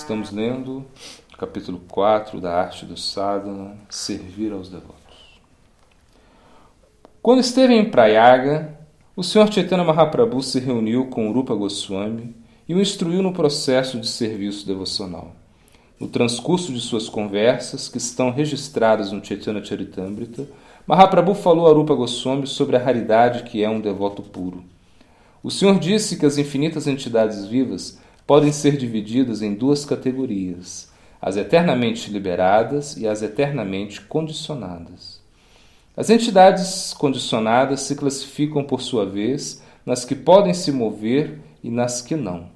Estamos lendo capítulo 4 da Arte do Sadhana, Servir aos Devotos. Quando esteve em Prayaga, o Sr. Chaitanya Mahaprabhu se reuniu com Rupa Goswami e o instruiu no processo de serviço devocional. No transcurso de suas conversas, que estão registradas no Chaitanya Charitamrita, Mahaprabhu falou a Rupa Goswami sobre a raridade que é um devoto puro. O Senhor disse que as infinitas entidades vivas podem ser divididas em duas categorias: as eternamente liberadas e as eternamente condicionadas. As entidades condicionadas se classificam, por sua vez, nas que podem se mover e nas que não.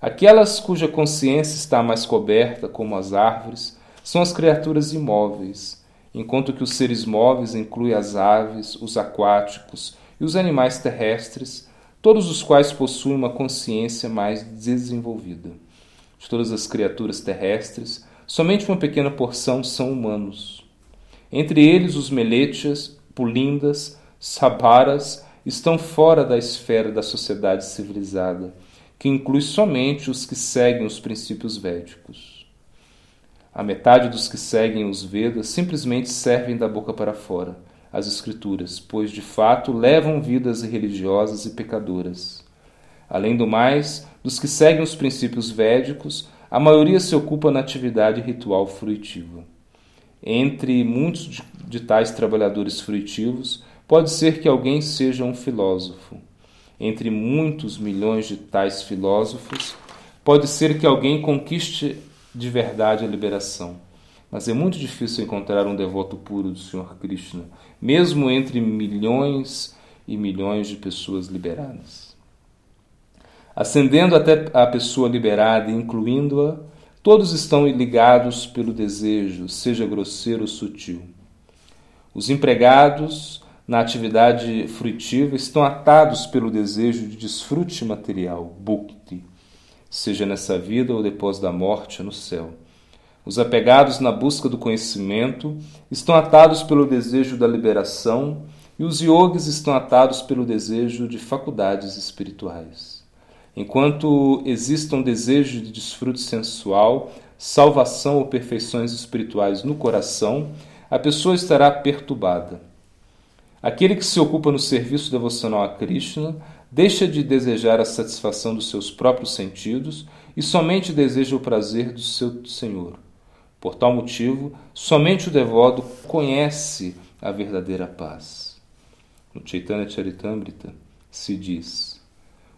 Aquelas cuja consciência está mais coberta, como as árvores, são as criaturas imóveis, enquanto que os seres móveis incluem as aves, os aquáticos e os animais terrestres, todos os quais possuem uma consciência mais desenvolvida. De todas as criaturas terrestres, somente uma pequena porção são humanos. Entre eles, os melechas, pulindas, sabaras estão fora da esfera da sociedade civilizada, que inclui somente os que seguem os princípios védicos. A metade dos que seguem os Vedas simplesmente servem da boca para fora as Escrituras, pois de fato levam vidas religiosas e pecadoras. Além do mais, dos que seguem os princípios védicos, a maioria se ocupa na atividade ritual fruitiva. Entre muitos de, tais trabalhadores fruitivos, pode ser que alguém seja um filósofo. Entre muitos milhões de tais filósofos, pode ser que alguém conquiste de verdade a liberação. Mas é muito difícil encontrar um devoto puro do Senhor Krishna, mesmo entre milhões e milhões de pessoas liberadas. Ascendendo até a pessoa liberada e incluindo-a, todos estão ligados pelo desejo, seja grosseiro ou sutil. Os empregados na atividade fruitiva estão atados pelo desejo de desfrute material, bhukti, seja nessa vida ou depois da morte no céu. Os apegados na busca do conhecimento estão atados pelo desejo da liberação e os yogis estão atados pelo desejo de faculdades espirituais. Enquanto exista um desejo de desfrute sensual, salvação ou perfeições espirituais no coração, a pessoa estará perturbada. Aquele que se ocupa no serviço devocional a Krishna deixa de desejar a satisfação dos seus próprios sentidos e somente deseja o prazer do seu Senhor. Por tal motivo, somente o devoto conhece a verdadeira paz. No Chaitanya Charitamrita se diz: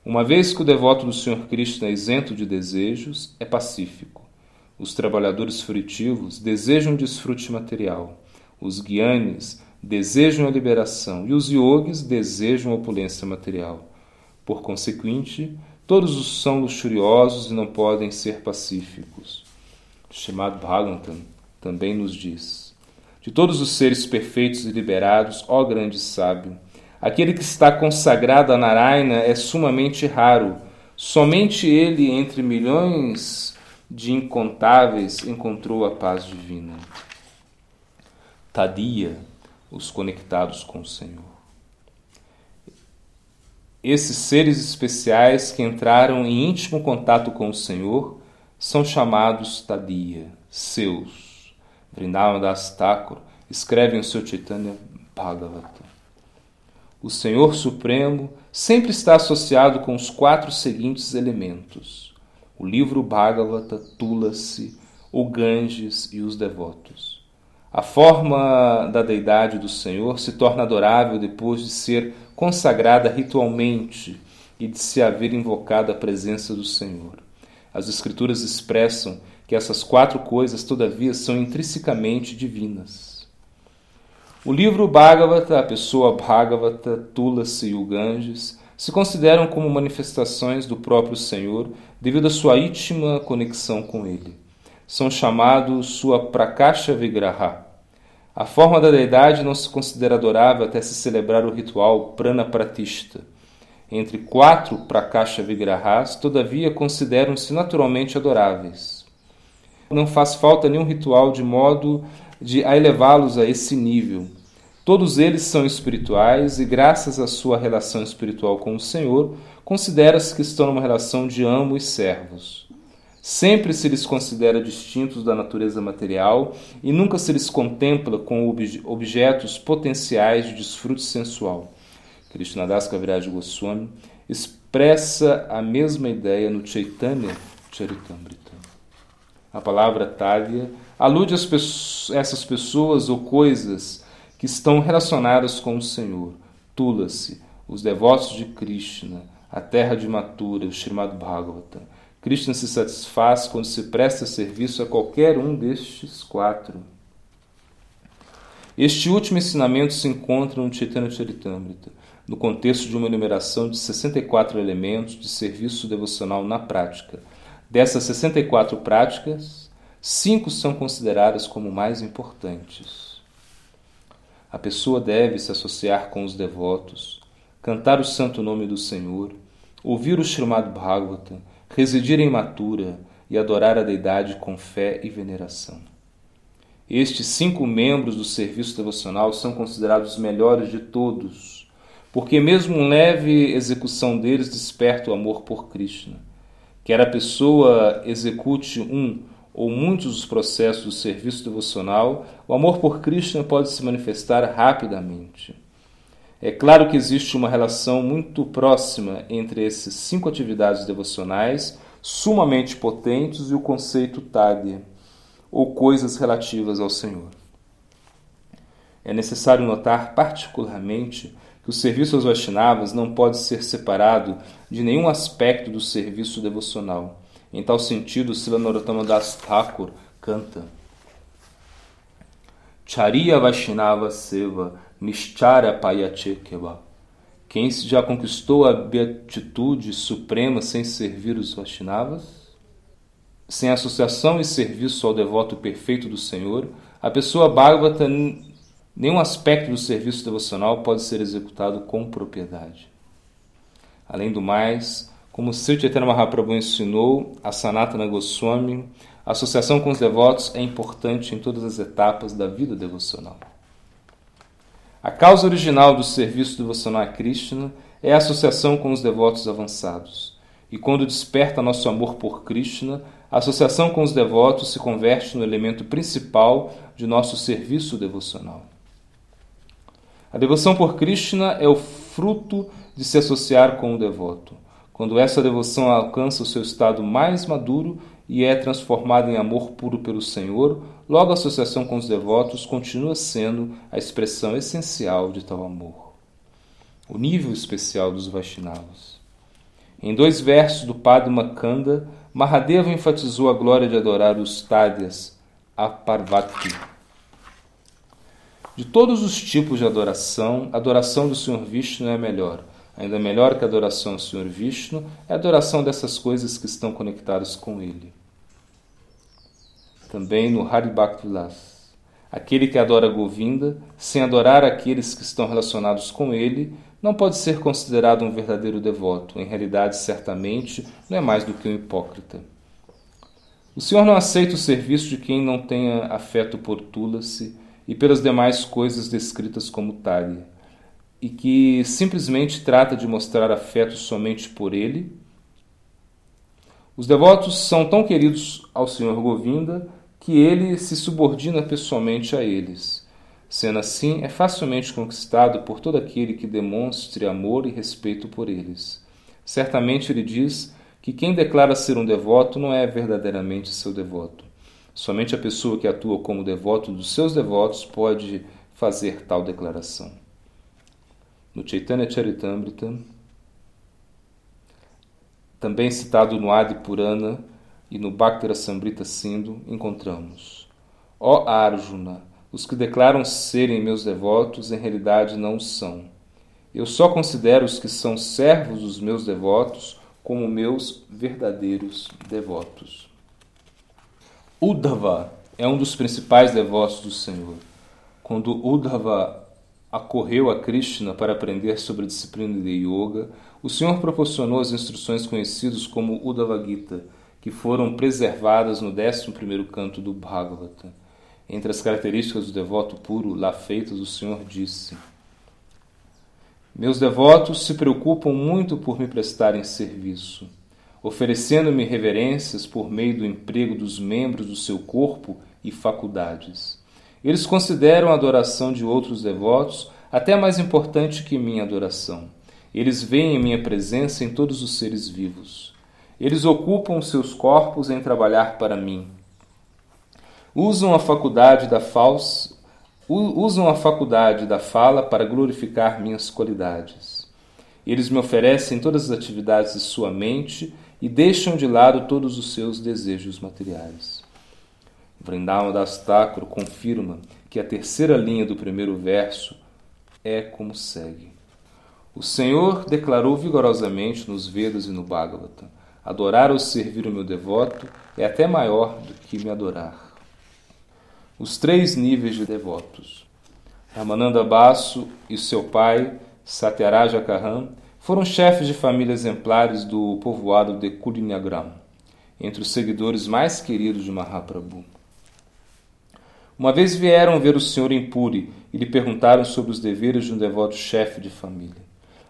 Uma vez que o devoto do Senhor Cristo é isento de desejos, é pacífico. Os trabalhadores frutivos desejam desfrute material. Os guianes desejam a liberação e os yogis desejam a opulência material. Por consequente, todos os são luxuriosos e não podem ser pacíficos chamado Bhagavatam, também nos diz: De todos os seres perfeitos e liberados, ó grande sábio, aquele que está consagrado a Narayana é sumamente raro. Somente ele, entre milhões de incontáveis, encontrou a paz divina. Tadia, os conectados com o Senhor. Esses seres especiais que entraram em íntimo contato com o Senhor são chamados Tadia, seus. Vrindavan Das Thakur escreve em seu Chaitanya Bhagavata. O Senhor Supremo sempre está associado com os quatro seguintes elementos: o livro Bhagavata, Tulasi, o Ganges e os devotos. A forma da deidade do Senhor se torna adorável depois de ser consagrada ritualmente e de se haver invocado a presença do Senhor. As Escrituras expressam que essas quatro coisas, todavia, são intrinsecamente divinas. O livro Bhagavata, a pessoa Bhagavata, Tulasi e o Ganges se consideram como manifestações do próprio Senhor devido à sua íntima conexão com ele. São chamados sua Prakasha Vigraha. A forma da deidade não se considera adorável até se celebrar o ritual Prana Pratishta entre quatro Prakasha Vigrahas, todavia consideram-se naturalmente adoráveis. Não faz falta nenhum ritual de modo de a elevá-los a esse nível. Todos eles são espirituais e, graças à sua relação espiritual com o Senhor, considera-se que estão numa relação de amo e servos. Sempre se lhes considera distintos da natureza material e nunca se lhes contempla com objetos potenciais de desfrute sensual. Krishnadas Kaviraj Goswami expressa a mesma ideia no Chaitanya Charitamrita. A palavra Tália alude a essas pessoas ou coisas que estão relacionadas com o Senhor. Tula-se, os devotos de Krishna, a terra de Mathura, o Srimad Bhagavatam. Krishna se satisfaz quando se presta serviço a qualquer um destes quatro. Este último ensinamento se encontra no Chaitanya Charitamrita, no contexto de uma enumeração de 64 elementos de serviço devocional na prática. Dessas 64 práticas, cinco são consideradas como mais importantes. A pessoa deve se associar com os devotos, cantar o santo nome do Senhor, ouvir o Srimad Bhagavatam, residir em Matura e adorar a deidade com fé e veneração. Estes cinco membros do serviço devocional são considerados os melhores de todos, porque mesmo uma leve execução deles desperta o amor por Krishna. Quer a pessoa execute um ou muitos dos processos do serviço devocional, o amor por Krishna pode se manifestar rapidamente. É claro que existe uma relação muito próxima entre essas cinco atividades devocionais, sumamente potentes, e o conceito Tagya, ou coisas relativas ao Senhor. É necessário notar particularmente que o serviço aos Vaishnavas não pode ser separado de nenhum aspecto do serviço devocional. Em tal sentido, Sila Narottama Das Thakur canta Chariya Vaishnava Seva Nishchara Payachekeva. Quem já conquistou a beatitude suprema sem servir os Vaishnavas? Sem associação e serviço ao devoto perfeito do Senhor, a pessoa Bhagavata, nenhum aspecto do serviço devocional pode ser executado com propriedade. Além do mais, como Sri Chaitanya Mahaprabhu ensinou a Sanatana Goswami, a associação com os devotos é importante em todas as etapas da vida devocional. A causa original do serviço devocional a Krishna é a associação com os devotos avançados. E quando desperta nosso amor por Krishna, a associação com os devotos se converte no elemento principal de nosso serviço devocional. A devoção por Krishna é o fruto de se associar com o devoto. Quando essa devoção alcança o seu estado mais maduro e é transformada em amor puro pelo Senhor, logo a associação com os devotos continua sendo a expressão essencial de tal amor. O nível especial dos Vaishnavas. Em dois versos do Padma Kanda, Mahadeva enfatizou a glória de adorar os Tádias, a Parvati. De todos os tipos de adoração, a adoração do Senhor Vishnu é a melhor Ainda melhor que a adoração ao Senhor Vishnu é a adoração dessas coisas que estão conectadas com Ele. Também no Hari Bhaktivilas. Aquele que adora Govinda, sem adorar aqueles que estão relacionados com ele, não pode ser considerado um verdadeiro devoto. Em realidade, certamente, não é mais do que um hipócrita. O Senhor não aceita o serviço de quem não tenha afeto por Tulasi e pelas demais coisas descritas como Talha e que simplesmente trata de mostrar afeto somente por ele. Os devotos são tão queridos ao Senhor Govinda que ele se subordina pessoalmente a eles. Sendo assim, é facilmente conquistado por todo aquele que demonstre amor e respeito por eles. Certamente ele diz que quem declara ser um devoto não é verdadeiramente seu devoto. Somente a pessoa que atua como devoto dos seus devotos pode fazer tal declaração no Chaitanya Charitamrita, também citado no Adi Purana e no Bhaktara Sambrita Sindhu, encontramos: Ó oh Arjuna, os que declaram serem meus devotos em realidade não são. Eu só considero os que são servos dos meus devotos como meus verdadeiros devotos. Uddhava é um dos principais devotos do Senhor. Quando Uddhava acorreu a Krishna para aprender sobre a disciplina de yoga, o Senhor proporcionou as instruções conhecidas como Uddhava Gita, que foram preservadas no 11º canto do Bhagavata. Entre as características do devoto puro lá feitas, o Senhor disse: Meus devotos se preocupam muito por me prestarem serviço. Oferecendo-me reverências por meio do emprego dos membros do seu corpo e faculdades. Eles consideram a adoração de outros devotos até mais importante que minha adoração. Eles veem em minha presença em todos os seres vivos. Eles ocupam seus corpos em trabalhar para mim. Usam a faculdade da falsa usam a faculdade da fala para glorificar minhas qualidades. Eles me oferecem todas as atividades de sua mente e deixam de lado todos os seus desejos materiais. Vrindavan Das Thakur confirma que a terceira linha do primeiro verso é como segue. O Senhor declarou vigorosamente nos Vedas e no Bhagavata: Adorar ou servir o meu devoto é até maior do que me adorar. Os três níveis de devotos. Ramananda Basu e seu pai, Satyaraja Kahan, foram chefes de família exemplares do povoado de Kulinyagram, entre os seguidores mais queridos de Mahaprabhu. Uma vez vieram ver o senhor em Puri e lhe perguntaram sobre os deveres de um devoto chefe de família.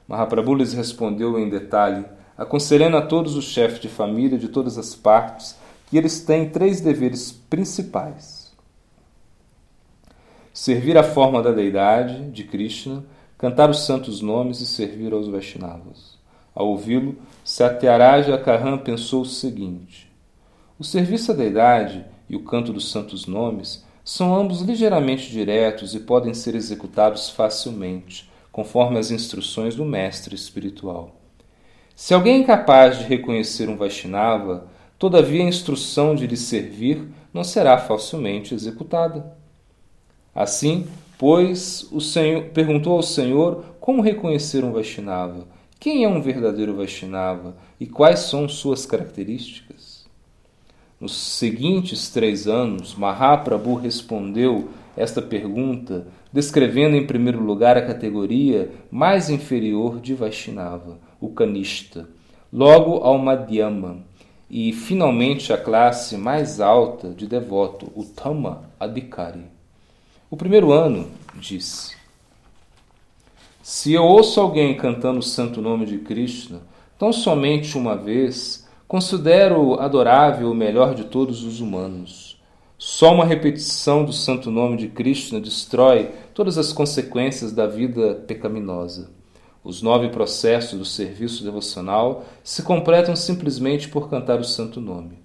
Mahaprabhu lhes respondeu em detalhe, aconselhando a todos os chefes de família de todas as partes que eles têm três deveres principais: servir a forma da deidade, de Krishna, cantar os santos nomes e servir aos Vaishnavas. Ao ouvi-lo, Satyaraja Kahan pensou o seguinte: o serviço à deidade e o canto dos santos nomes são ambos ligeiramente diretos e podem ser executados facilmente, conforme as instruções do mestre espiritual. Se alguém é incapaz de reconhecer um Vaishnava, todavia a instrução de lhe servir não será facilmente executada. Assim, pois, o Senhor perguntou ao Senhor como reconhecer um Vaishnava, quem é um verdadeiro Vaishnava e quais são suas características. Nos seguintes três anos, Mahaprabhu respondeu esta pergunta, descrevendo em primeiro lugar a categoria mais inferior de Vaishnava, o Kanishta, logo ao Madhyama, e finalmente a classe mais alta de devoto, o Tama Adhikari. O primeiro ano, disse: Se eu ouço alguém cantando o santo nome de Krishna, tão somente uma vez, Considero adorável o melhor de todos os humanos. Só uma repetição do santo nome de Krishna destrói todas as consequências da vida pecaminosa. Os nove processos do serviço devocional se completam simplesmente por cantar o santo nome.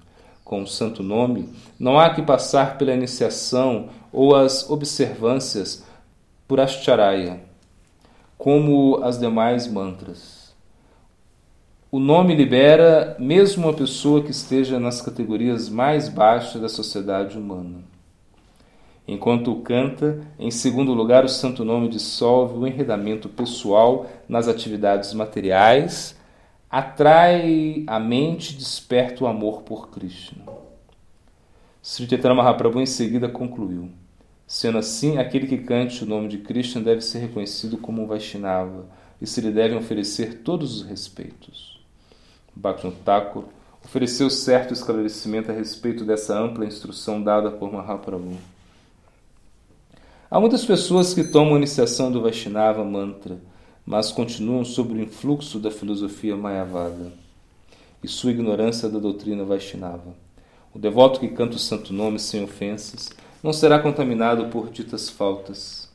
Com o santo nome, não há que passar pela iniciação ou as observâncias por Ashcharaya, como as demais mantras. O nome libera mesmo uma pessoa que esteja nas categorias mais baixas da sociedade humana. Enquanto canta, em segundo lugar, o santo nome dissolve o enredamento pessoal nas atividades materiais, atrai a mente e desperta o amor por Krishna. Sri Chaitanya Mahaprabhu em seguida concluiu: Sendo assim, aquele que cante o nome de Krishna deve ser reconhecido como um Vaishnava e se lhe devem oferecer todos os respeitos. Thakur ofereceu certo esclarecimento a respeito dessa ampla instrução dada por Mahaprabhu. Há muitas pessoas que tomam a iniciação do Vaishnava Mantra, mas continuam sob o influxo da filosofia Mayavada e sua ignorância da doutrina Vaishnava. O devoto que canta o santo nome sem ofensas não será contaminado por ditas faltas.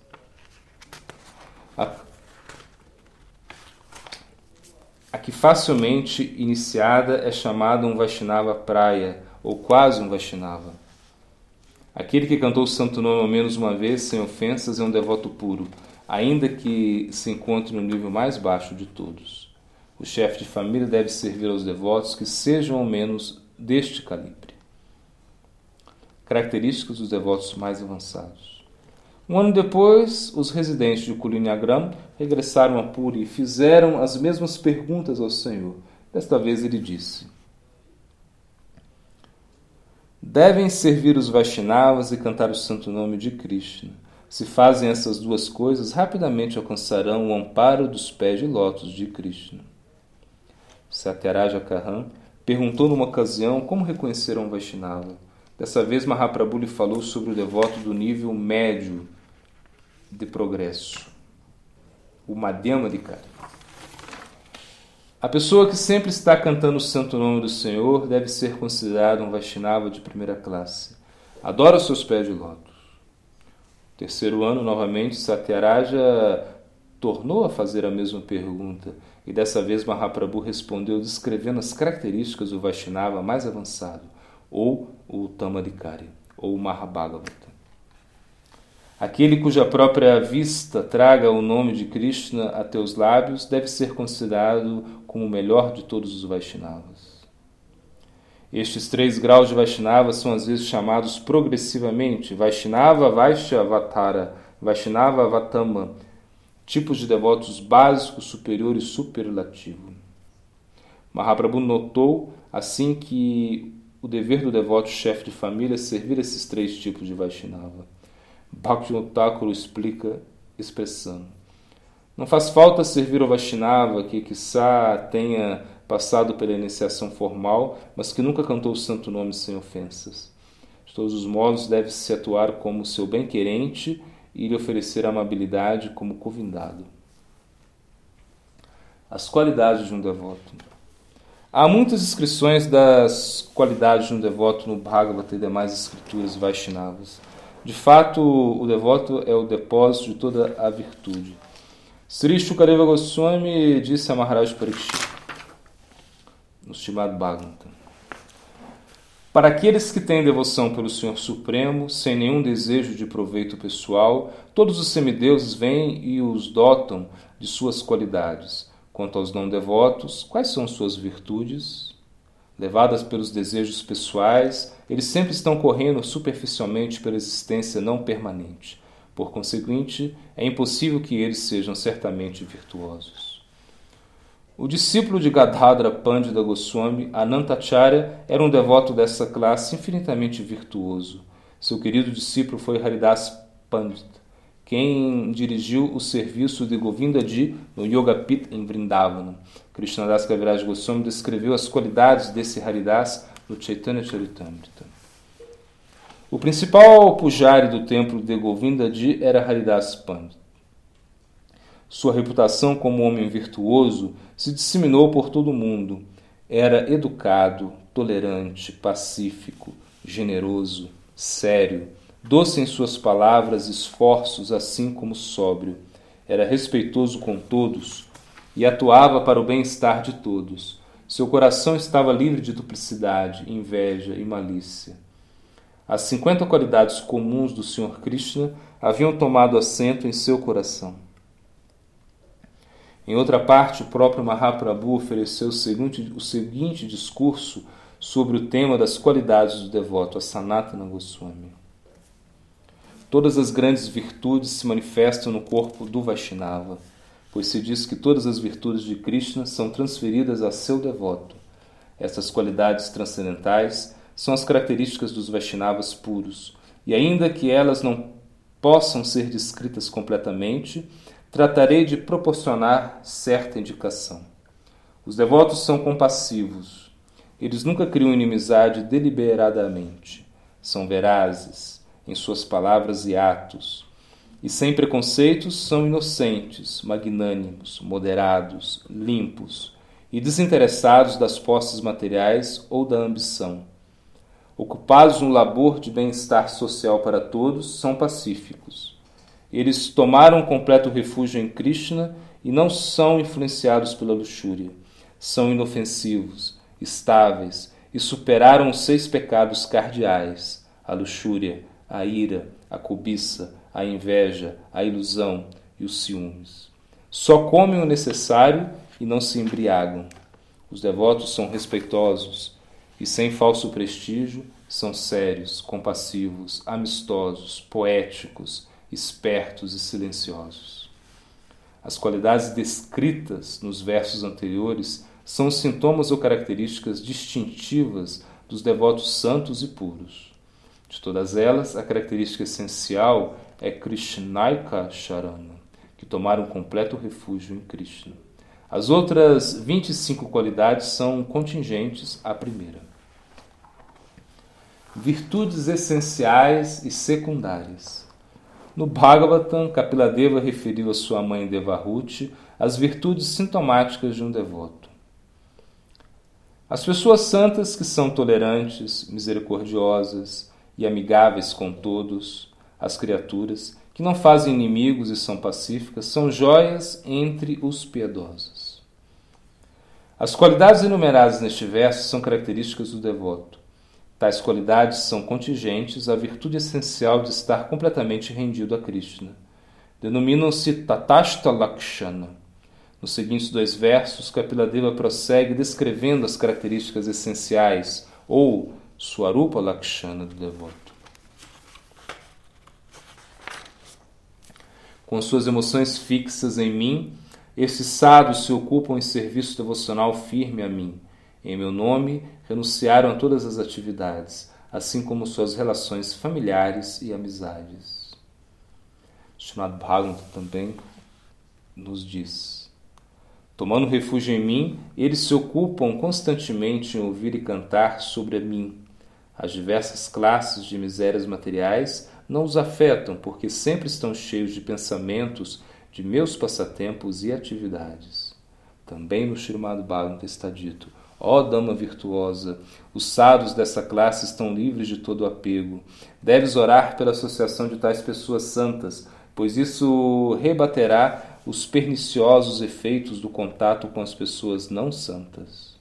A que facilmente iniciada é chamada um Vaishnava praia, ou quase um Vaishnava. Aquele que cantou o santo nome ao menos uma vez, sem ofensas, é um devoto puro, ainda que se encontre no nível mais baixo de todos. O chefe de família deve servir aos devotos que sejam ao menos deste calibre. Características dos devotos mais avançados. Um ano depois, os residentes de Kulinyagram regressaram a Puri e fizeram as mesmas perguntas ao Senhor. Desta vez ele disse: Devem servir os Vaishnavas e cantar o santo nome de Krishna. Se fazem essas duas coisas, rapidamente alcançarão o amparo dos pés de lótus de Krishna. Satyaraja Kahan perguntou numa ocasião como reconhecer um Vaishnava. Dessa vez, Mahaprabhu lhe falou sobre o devoto do nível médio de progresso, o Madhyama Kari. A pessoa que sempre está cantando o santo nome do Senhor deve ser considerada um Vaishnava de primeira classe. Adora os seus pés de lótus. Terceiro ano, novamente, Satyaraja tornou a fazer a mesma pergunta e dessa vez Mahaprabhu respondeu descrevendo as características do Vaishnava mais avançado, ou o Tamadikari, ou o Mahabhagavata. Aquele cuja própria vista traga o nome de Krishna a teus lábios deve ser considerado como o melhor de todos os Vaishnavas. Estes três graus de Vaishnava são às vezes chamados progressivamente Vaishnava Vaishyavatara, Vaishnava Vatama, tipos de devotos básicos, superior e superlativo. Mahaprabhu notou assim que o dever do devoto chefe de família é servir esses três tipos de Vaishnava. Bhaktivinoda Thakur explica expressando. Não faz falta servir o Vaishnava que, quiçá, tenha passado pela iniciação formal, mas que nunca cantou o santo nome sem ofensas. De todos os modos, deve-se atuar como seu bem-querente e lhe oferecer amabilidade como convidado. As qualidades de um devoto. Há muitas descrições das qualidades de um devoto no Bhagavata e demais escrituras Vaishnavas. De fato, o devoto é o depósito de toda a virtude. Sri Shukadeva Goswami disse a Maharaj Parikshit, no Srimad Bhagavatam, para aqueles que têm devoção pelo Senhor Supremo, sem nenhum desejo de proveito pessoal, todos os semideuses vêm e os dotam de suas qualidades. Quanto aos não devotos, quais são suas virtudes? Levadas pelos desejos pessoais, eles sempre estão correndo superficialmente pela existência não permanente. Por conseguinte, é impossível que eles sejam certamente virtuosos. O discípulo de Gadadhara Pandita Goswami, Anantacharya, era um devoto dessa classe infinitamente virtuoso. Seu querido discípulo foi Haridas Pandita, quem dirigiu o serviço de Govinda-ji no Yoga Pit em Vrindavan. Krishnadas Kaviraj Goswami descreveu as qualidades desse Haridas no Chaitanya Charitamrita. O principal pujari do templo de Govinda-ji era Haridas Pandit. Sua reputação como homem virtuoso se disseminou por todo o mundo. Era educado, tolerante, pacífico, generoso, sério, doce em suas palavras esforços, assim como sóbrio. Era respeitoso com todos e atuava para o bem-estar de todos. Seu coração estava livre de duplicidade, inveja e malícia. As cinquenta qualidades comuns do Sr. Krishna haviam tomado assento em seu coração. Em outra parte, o próprio Mahaprabhu ofereceu o seguinte, o seguinte discurso sobre o tema das qualidades do devoto, a Sanatana Goswami. Todas as grandes virtudes se manifestam no corpo do Vaishnava, pois se diz que todas as virtudes de Krishna são transferidas a seu devoto. Essas qualidades transcendentais são as características dos Vaishnavas puros, e ainda que elas não possam ser descritas completamente, tratarei de proporcionar certa indicação. Os devotos são compassivos. Eles nunca criam inimizade deliberadamente. São verazes em suas palavras e atos. E sem preconceitos são inocentes, magnânimos, moderados, limpos e desinteressados das posses materiais ou da ambição. Ocupados no labor de bem-estar social para todos, são pacíficos. Eles tomaram completo refúgio em Krishna e não são influenciados pela luxúria. São inofensivos, estáveis e superaram os seis pecados cardeais: a luxúria, a ira, a cobiça, a inveja, a ilusão e os ciúmes. Só comem o necessário e não se embriagam. Os devotos são respeitosos e, sem falso prestígio, são sérios, compassivos, amistosos, poéticos, espertos e silenciosos. As qualidades descritas nos versos anteriores são sintomas ou características distintivas dos devotos santos e puros. De todas elas, a característica essencial é Krishnaika Sharana, que tomaram completo refúgio em Krishna. As outras 25 qualidades são contingentes à primeira. Virtudes essenciais e secundárias. No Bhagavatam, Kapiladeva referiu a sua mãe Devahuti as virtudes sintomáticas de um devoto. As pessoas santas que são tolerantes, misericordiosas e amigáveis com todos, as criaturas, que não fazem inimigos e são pacíficas, são joias entre os piedosos. As qualidades enumeradas neste verso são características do devoto. Tais qualidades são contingentes à virtude essencial de estar completamente rendido a Krishna. Denominam-se Tatashta Lakshana. Nos seguintes dois versos, Kapiladeva prossegue descrevendo as características essenciais, ou Swarupa Lakshana do devoto. Com suas emoções fixas em mim, esses sábios se ocupam em serviço devocional firme a mim. Em meu nome, renunciaram a todas as atividades, assim como suas relações familiares e amizades. Chamado Bhagavatam também nos diz: Tomando refúgio em mim, eles se ocupam constantemente em ouvir e cantar sobre mim. As diversas classes de misérias materiais não os afetam, porque sempre estão cheios de pensamentos de meus passatempos e atividades. Também no Shrimad Bhagavatam está dito: Ó dama virtuosa, os sábios dessa classe estão livres de todo apego. Deves orar pela associação de tais pessoas santas, pois isso rebaterá os perniciosos efeitos do contato com as pessoas não santas.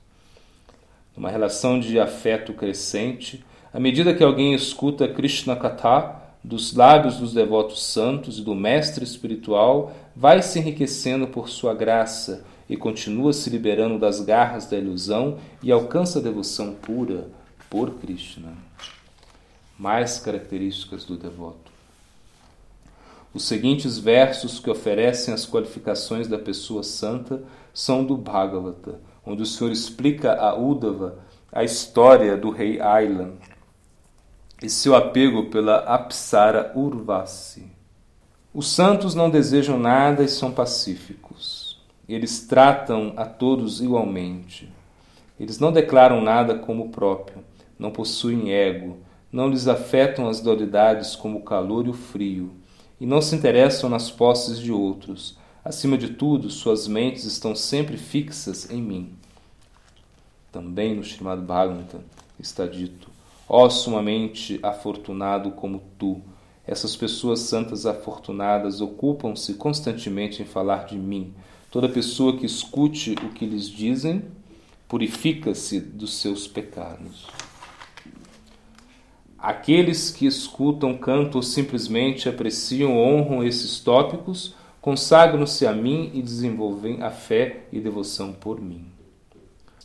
Numa relação de afeto crescente, à medida que alguém escuta Krishna Katha dos lábios dos devotos santos e do mestre espiritual, vai se enriquecendo por sua graça e continua se liberando das garras da ilusão e alcança a devoção pura por Krishna. Mais características do devoto. Os seguintes versos que oferecem as qualificações da pessoa santa são do Bhagavata, onde o Senhor explica a Uddhava a história do rei Ailan e seu apego pela Apsara Urvasi. Os santos não desejam nada e são pacíficos. Eles tratam a todos igualmente. Eles não declaram nada como próprio, não possuem ego, não lhes afetam as dualidades como o calor e o frio, e não se interessam nas posses de outros. Acima de tudo, suas mentes estão sempre fixas em mim. Também no Srimad Bhagavatam está dito: Ó oh, sumamente afortunado como tu, essas pessoas santas afortunadas ocupam-se constantemente em falar de mim, Toda pessoa que escute o que lhes dizem purifica-se dos seus pecados. Aqueles que escutam, cantam ou simplesmente apreciam honram esses tópicos consagram-se a mim e desenvolvem a fé e devoção por mim.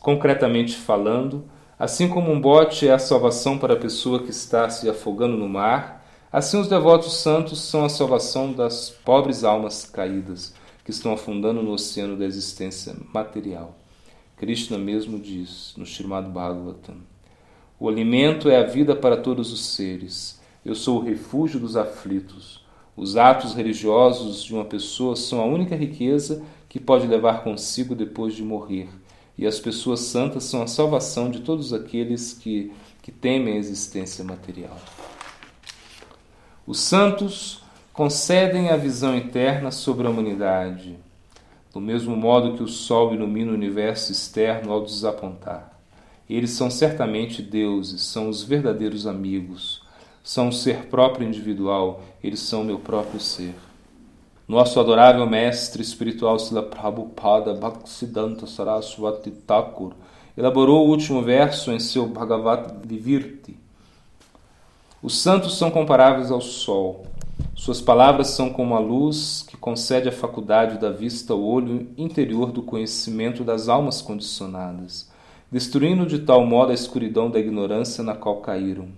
Concretamente falando, assim como um bote é a salvação para a pessoa que está se afogando no mar, assim os devotos santos são a salvação das pobres almas caídas que estão afundando no oceano da existência material. Krishna mesmo diz no Srimad Bhagavatam: O alimento é a vida para todos os seres. Eu sou o refúgio dos aflitos. Os atos religiosos de uma pessoa são a única riqueza que pode levar consigo depois de morrer. E as pessoas santas são a salvação de todos aqueles que, que temem a existência material. Os santos concedem a visão interna sobre a humanidade, do mesmo modo que o Sol ilumina o universo externo ao desapontar. Eles são certamente deuses, são os verdadeiros amigos, são o ser próprio individual, eles são meu próprio ser. Nosso adorável mestre espiritual Sila Prabhupada Bhaktisiddhanta Saraswati Thakur elaborou o último verso em seu Bhagavad Vivirti. Os santos são comparáveis ao sol, suas palavras são como a luz que concede a faculdade da vista ao olho interior do conhecimento das almas condicionadas, destruindo de tal modo a escuridão da ignorância na qual caíram.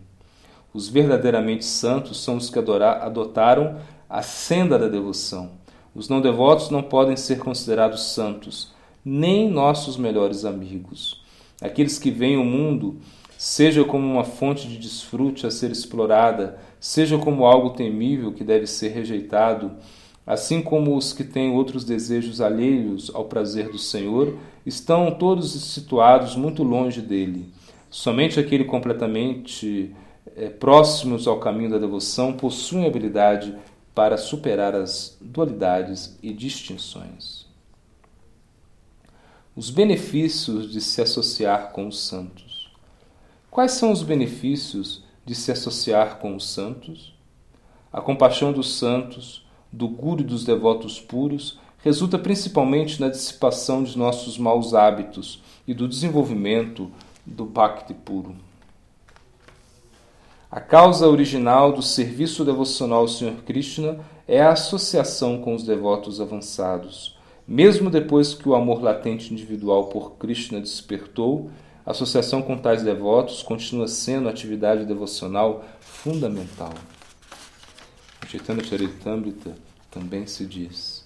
Os verdadeiramente santos são os que adotaram a senda da devoção. Os não devotos não podem ser considerados santos, nem nossos melhores amigos. Aqueles que veem o mundo seja como uma fonte de desfrute a ser explorada, seja como algo temível que deve ser rejeitado, assim como os que têm outros desejos alheios ao prazer do Senhor, estão todos situados muito longe dele. Somente aquele completamente é, próximos ao caminho da devoção possuem habilidade para superar as dualidades e distinções. os benefícios de se associar com os santos. Quais são os benefícios de se associar com os santos? A compaixão dos santos, do guru dos devotos puros, resulta principalmente na dissipação de nossos maus hábitos e do desenvolvimento do Bhakti puro. A causa original do serviço devocional ao Sr. Krishna é a associação com os devotos avançados. Mesmo depois que o amor latente individual por Krishna despertou, a associação com tais devotos continua sendo atividade devocional fundamental. Chaitanya Charitamrita também se diz: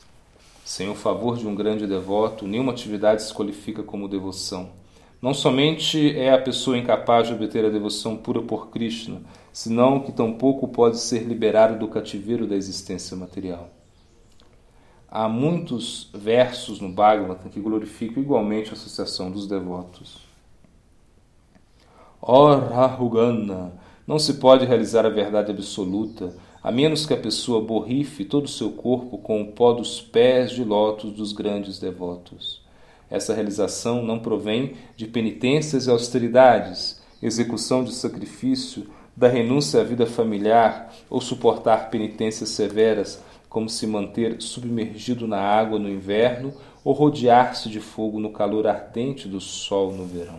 sem o favor de um grande devoto, nenhuma atividade se qualifica como devoção. Não somente é a pessoa incapaz de obter a devoção pura por Krishna, senão que tampouco pode ser liberado do cativeiro da existência material. Há muitos versos no Bhagavatam que glorificam igualmente a associação dos devotos. Or Rahugana, não se pode realizar a verdade absoluta a menos que a pessoa borrife todo o seu corpo com o pó dos pés de lótus dos grandes devotos. Essa realização não provém de penitências e austeridades, execução de sacrifício, da renúncia à vida familiar ou suportar penitências severas, como se manter submergido na água no inverno ou rodear-se de fogo no calor ardente do sol no verão.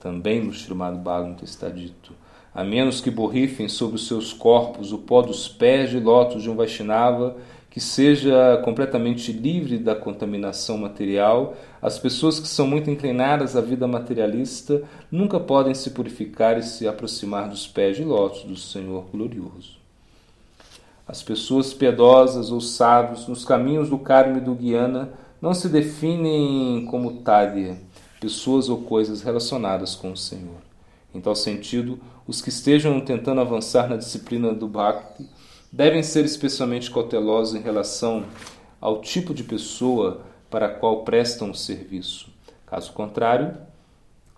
Também no Srimad Bhagavatam está dito: a menos que borrifem sobre os seus corpos o pó dos pés de lótus de um Vaishnava que seja completamente livre da contaminação material, as pessoas que são muito inclinadas à vida materialista nunca podem se purificar e se aproximar dos pés de lótus do Senhor glorioso. As pessoas piedosas ou sábios nos caminhos do Karma e do Guiana não se definem como Tádia, pessoas ou coisas relacionadas com o Senhor. Em tal sentido, os que estejam tentando avançar na disciplina do Bhakti devem ser especialmente cautelosos em relação ao tipo de pessoa para a qual prestam o serviço. Caso contrário,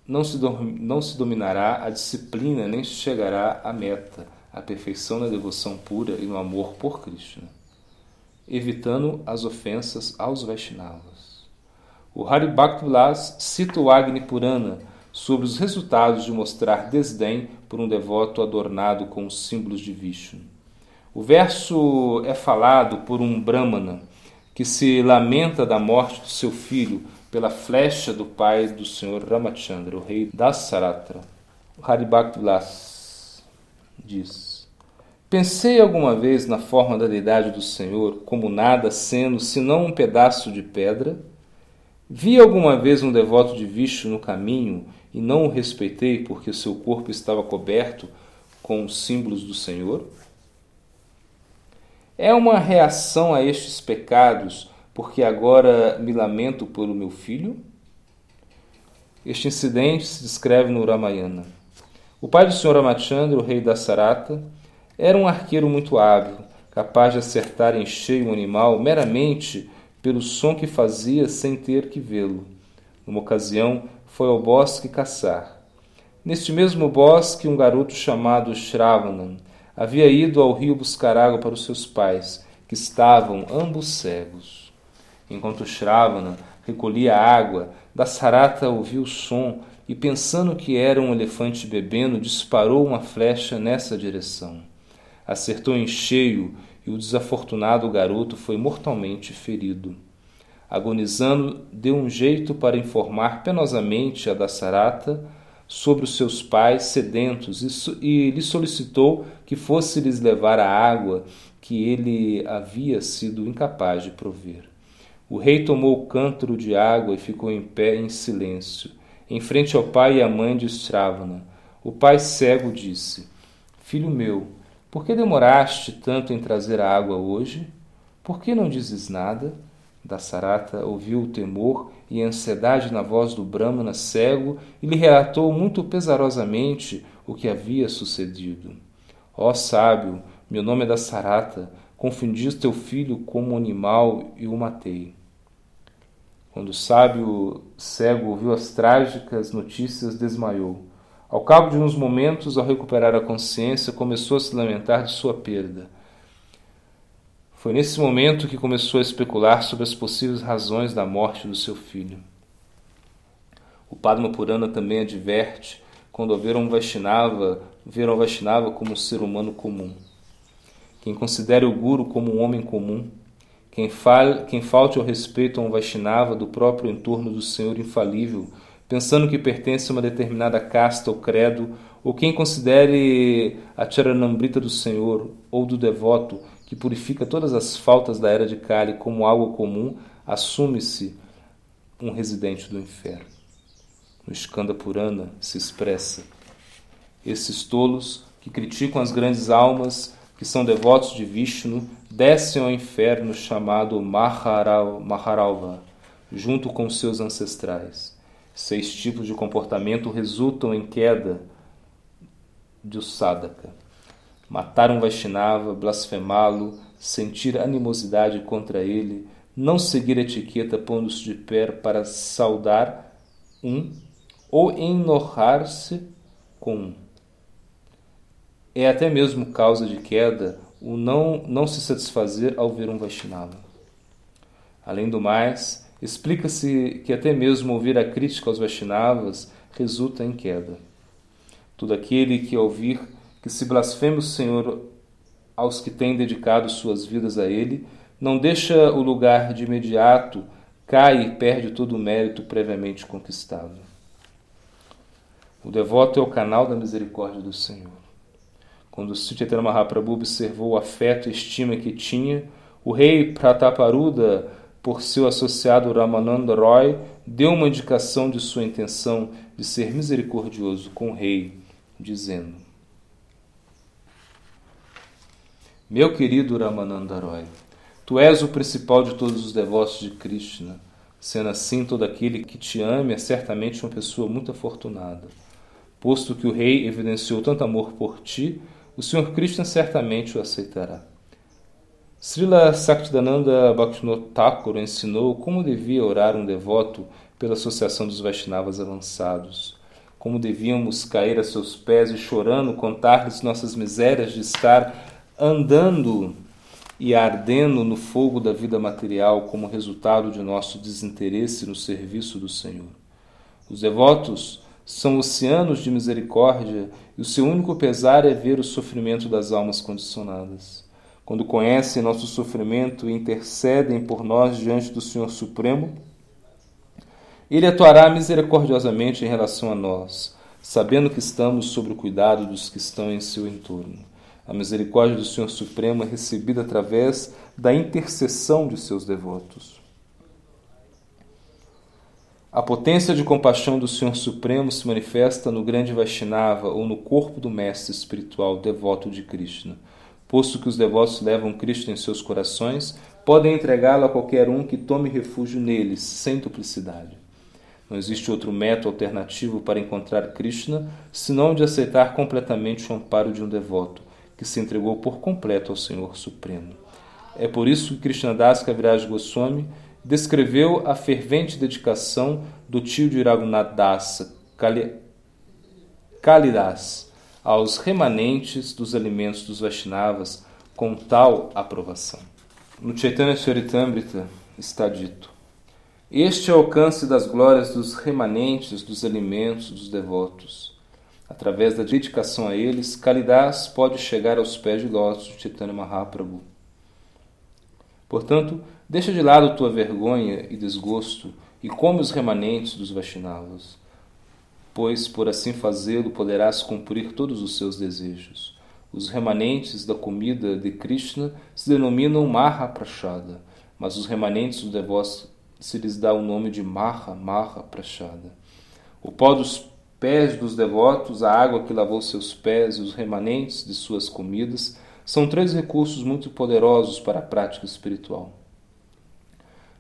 não se, não se dominará a disciplina nem se chegará à meta, a perfeição na devoção pura e no amor por Krishna, evitando as ofensas aos Vaishnavas. O Hari Bhaktivilas cita o Agni Purana sobre os resultados de mostrar desdém por um devoto adornado com os símbolos de Vishnu. O verso é falado por um Brahmana que se lamenta da morte do seu filho pela flecha do pai do senhor Ramachandra, o rei Dasaratra. Haribhaktilas diz: Pensei alguma vez na forma da deidade do Senhor como nada sendo senão um pedaço de pedra? Vi alguma vez um devoto de Vishnu no caminho e não o respeitei porque seu corpo estava coberto com os símbolos do Senhor? É uma reação a estes pecados, porque agora me lamento pelo meu filho? Este incidente se descreve no Ramayana. O pai do Sr. Ramachandra, o rei da Sarata, era um arqueiro muito hábil, capaz de acertar em cheio um animal meramente pelo som que fazia sem ter que vê-lo. Numa ocasião, foi ao bosque caçar. Neste mesmo bosque, um garoto chamado Shravanam havia ido ao rio buscar água para os seus pais, que estavam ambos cegos. Enquanto Shravana recolhia água, Dasarata ouviu o som e, pensando que era um elefante bebendo, disparou uma flecha nessa direção. Acertou em cheio e o desafortunado garoto foi mortalmente ferido. Agonizando, deu um jeito para informar penosamente a Dasarata sobre os seus pais sedentos e, lhe solicitou que fosse lhes levar a água que ele havia sido incapaz de prover. O rei tomou o cântaro de água e ficou em pé em silêncio, em frente ao pai e à mãe de Stravana. O pai cego disse: Filho meu, por que demoraste tanto em trazer a água hoje? Por que não dizes nada? Dasarata ouviu o temor e ansiedade na voz do Brahmana cego e lhe relatou muito pesarosamente o que havia sucedido. Ó sábio, meu nome é Dasarata, confundi teu filho como um animal e o matei. Quando o sábio cego ouviu as trágicas notícias, desmaiou. Ao cabo de uns momentos, ao recuperar a consciência, começou a se lamentar de sua perda. Foi nesse momento que começou a especular sobre as possíveis razões da morte do seu filho. O Padma Purana também adverte quando ver um Vaishnava, ver um Vaishnava como um ser humano comum. Quem considere o Guru como um homem comum, quem, fale, quem falte ao respeito a um Vaishnava do próprio entorno do Senhor infalível, pensando que pertence a uma determinada casta ou credo, ou quem considere a Charanambrita do Senhor ou do devoto que purifica todas as faltas da era de Kali como algo comum, assume-se um residente do inferno. No Skanda Purana se expressa: esses tolos que criticam as grandes almas que são devotos de Vishnu descem ao inferno chamado Maharalva, junto com seus ancestrais. Seis tipos de comportamento resultam em queda de Sadaka matar um Vaishnava, blasfemá-lo, sentir animosidade contra ele, não seguir etiqueta pondo-se de pé para saudar um ou enojar-se com um. É até mesmo causa de queda o não, não se satisfazer ao ver um Vaishnava. Além do mais, explica-se que até mesmo ouvir a crítica aos Vaishnavas resulta em queda. Todo aquele que ouvir que se blasfeme o Senhor aos que têm dedicado suas vidas a Ele, não deixa o lugar de imediato, cai e perde todo o mérito previamente conquistado. O devoto é o canal da misericórdia do Senhor. Quando Chaitanya Mahaprabhu observou o afeto e estima que tinha, o rei Prataparuda, por seu associado Ramananda Roy, deu uma indicação de sua intenção de ser misericordioso com o rei, dizendo: Meu querido Ramananda Roy, tu és o principal de todos os devotos de Krishna. Sendo assim, todo aquele que te ame é certamente uma pessoa muito afortunada. Posto que o rei evidenciou tanto amor por ti, o Senhor Krishna certamente o aceitará. Srila Saktidananda Bhaktivinoda ensinou como devia orar um devoto pela associação dos Vaishnavas avançados, como devíamos cair a seus pés e chorando contar-lhes nossas misérias de estar andando e ardendo no fogo da vida material como resultado de nosso desinteresse no serviço do Senhor. Os devotos são oceanos de misericórdia e o seu único pesar é ver o sofrimento das almas condicionadas. Quando conhecem nosso sofrimento e intercedem por nós diante do Senhor Supremo, ele atuará misericordiosamente em relação a nós, sabendo que estamos sob o cuidado dos que estão em seu entorno. A misericórdia do Senhor Supremo é recebida através da intercessão de seus devotos. A potência de compaixão do Senhor Supremo se manifesta no grande Vaishnava ou no corpo do mestre espiritual devoto de Krishna. Posto que os devotos levam Krishna em seus corações, podem entregá-lo a qualquer um que tome refúgio neles, sem duplicidade. Não existe outro método alternativo para encontrar Krishna senão de aceitar completamente o amparo de um devoto, que se entregou por completo ao Senhor Supremo. É por isso que Krishnadas Kaviraj Goswami descreveu a fervente dedicação do tio de Raghunath Das, Kalidas, aos remanentes dos alimentos dos Vaishnavas com tal aprovação. No Chaitanya Charitamrita está dito: Este é o alcance das glórias dos remanentes dos alimentos dos devotos. Através da dedicação a eles, Kalidas pode chegar aos pés de lótus de Mahaprabhu. Portanto, deixa de lado tua vergonha e desgosto e come os remanentes dos Vaishnavas, pois por assim fazê-lo poderás cumprir todos os seus desejos. Os remanentes da comida de Krishna se denominam Mahaprashada, mas os remanentes dos devotos se lhes dá o nome de Maha Maha Prashada. O pó dos pés dos devotos, a água que lavou seus pés e os remanentes de suas comidas são três recursos muito poderosos para a prática espiritual.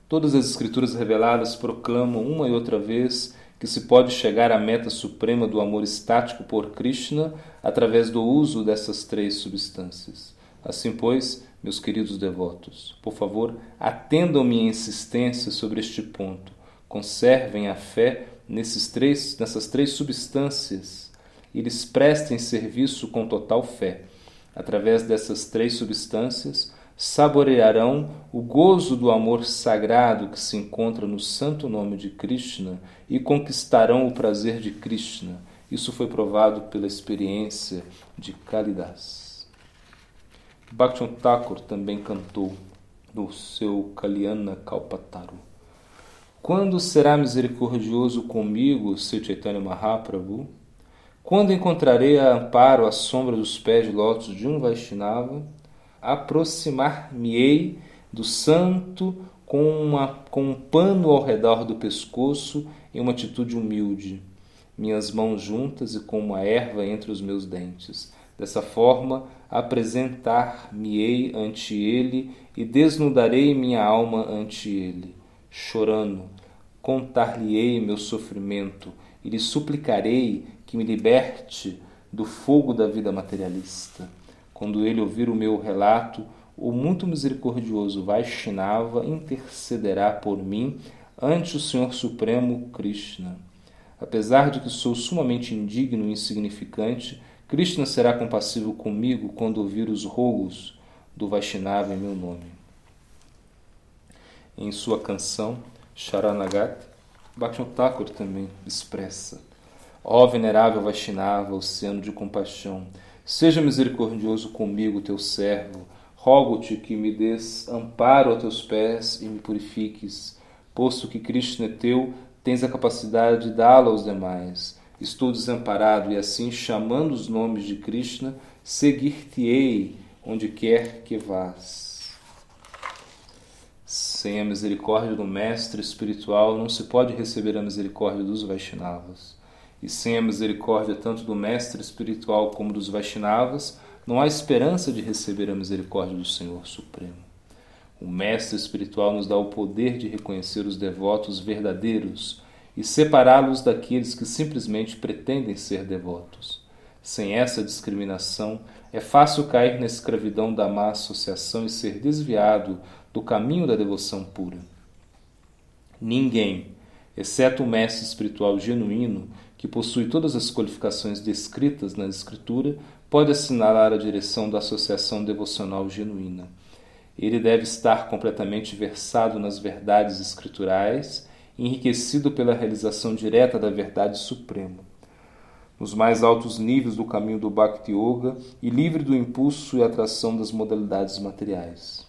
Todas as escrituras reveladas proclamam uma e outra vez que se pode chegar à meta suprema do amor estático por Krishna através do uso dessas três substâncias. Assim, pois, meus queridos devotos, por favor, atendam minha insistência sobre este ponto. Conservem a fé nesses três, nessas três substâncias e lhes prestem serviço com total fé. Através dessas três substâncias, saborearão o gozo do amor sagrado que se encontra no santo nome de Krishna e conquistarão o prazer de Krishna. Isso foi provado pela experiência de Kalidas. Bhaktivinoda Thakur também cantou no seu Kalyana Kalpataru. Quando será misericordioso comigo, seu Chaitanya Mahaprabhu? Quando encontrarei amparo à sombra dos pés de lótus de um Vaishnava? aproximar-me-ei do santo com, uma, com um pano ao redor do pescoço em uma atitude humilde, minhas mãos juntas e com uma erva entre os meus dentes. Dessa forma, apresentar-me-ei ante ele e desnudarei minha alma ante ele. Chorando, contar-lhe-ei meu sofrimento e lhe suplicarei que me liberte do fogo da vida materialista. Quando ele ouvir o meu relato, o muito misericordioso Vaishnava intercederá por mim ante o Senhor Supremo Krishna. Apesar de que sou sumamente indigno e insignificante, Krishna será compassivo comigo quando ouvir os rogos do Vaishnava em meu nome. Em sua canção Sharanagat, Bhaktivinoda Thakur também expressa Ó venerável Vaishnava, oceano de compaixão, Seja misericordioso comigo, teu servo. Rogo-te que me des amparo a teus pés e me purifiques, posto que Cristo é teu, tens a capacidade de dá-lo aos demais. Estou desamparado e assim, chamando os nomes de Krishna, seguir-te-ei onde quer que vás. Sem a misericórdia do mestre espiritual não se pode receber a misericórdia dos Vaishnavas e sem a misericórdia tanto do mestre espiritual como dos Vaishnavas, não há esperança de receber a misericórdia do Senhor Supremo. O mestre espiritual nos dá o poder de reconhecer os devotos verdadeiros e separá-los daqueles que simplesmente pretendem ser devotos. Sem essa discriminação, é fácil cair na escravidão da má associação e ser desviado do caminho da devoção pura. Ninguém, exceto o mestre espiritual genuíno, que possui todas as qualificações descritas na Escritura, pode assinalar a direção da associação devocional genuína. Ele deve estar completamente versado nas verdades escriturais, enriquecido pela realização direta da verdade suprema. Nos mais altos níveis do caminho do Bhakti Yoga e livre do impulso e atração das modalidades materiais.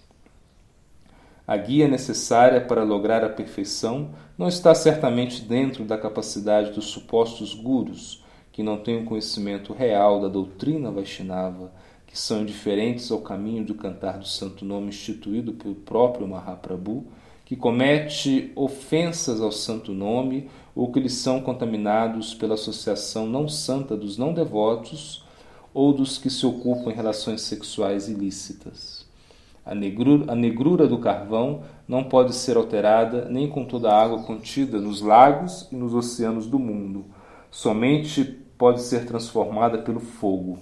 A guia necessária para lograr a perfeição não está certamente dentro da capacidade dos supostos gurus, que não têm o conhecimento real da doutrina Vaishnava, que são indiferentes ao caminho do cantar do santo nome instituído pelo próprio Mahaprabhu, que comete ofensas ao santo nome ou que lhes são contaminados pela associação não santa dos não devotos ou dos que se ocupam em relações sexuais ilícitas. A negrura, a negrura do carvão não pode ser alterada nem com toda a água contida nos lagos e nos oceanos do mundo. Somente pode ser transformada pelo fogo.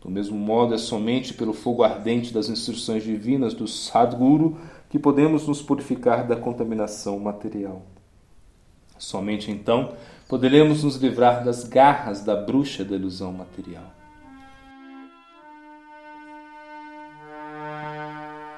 Do mesmo modo, é somente pelo fogo ardente das instruções divinas do Sadguru que podemos nos purificar da contaminação material. Somente então poderemos nos livrar das garras da bruxa da ilusão material.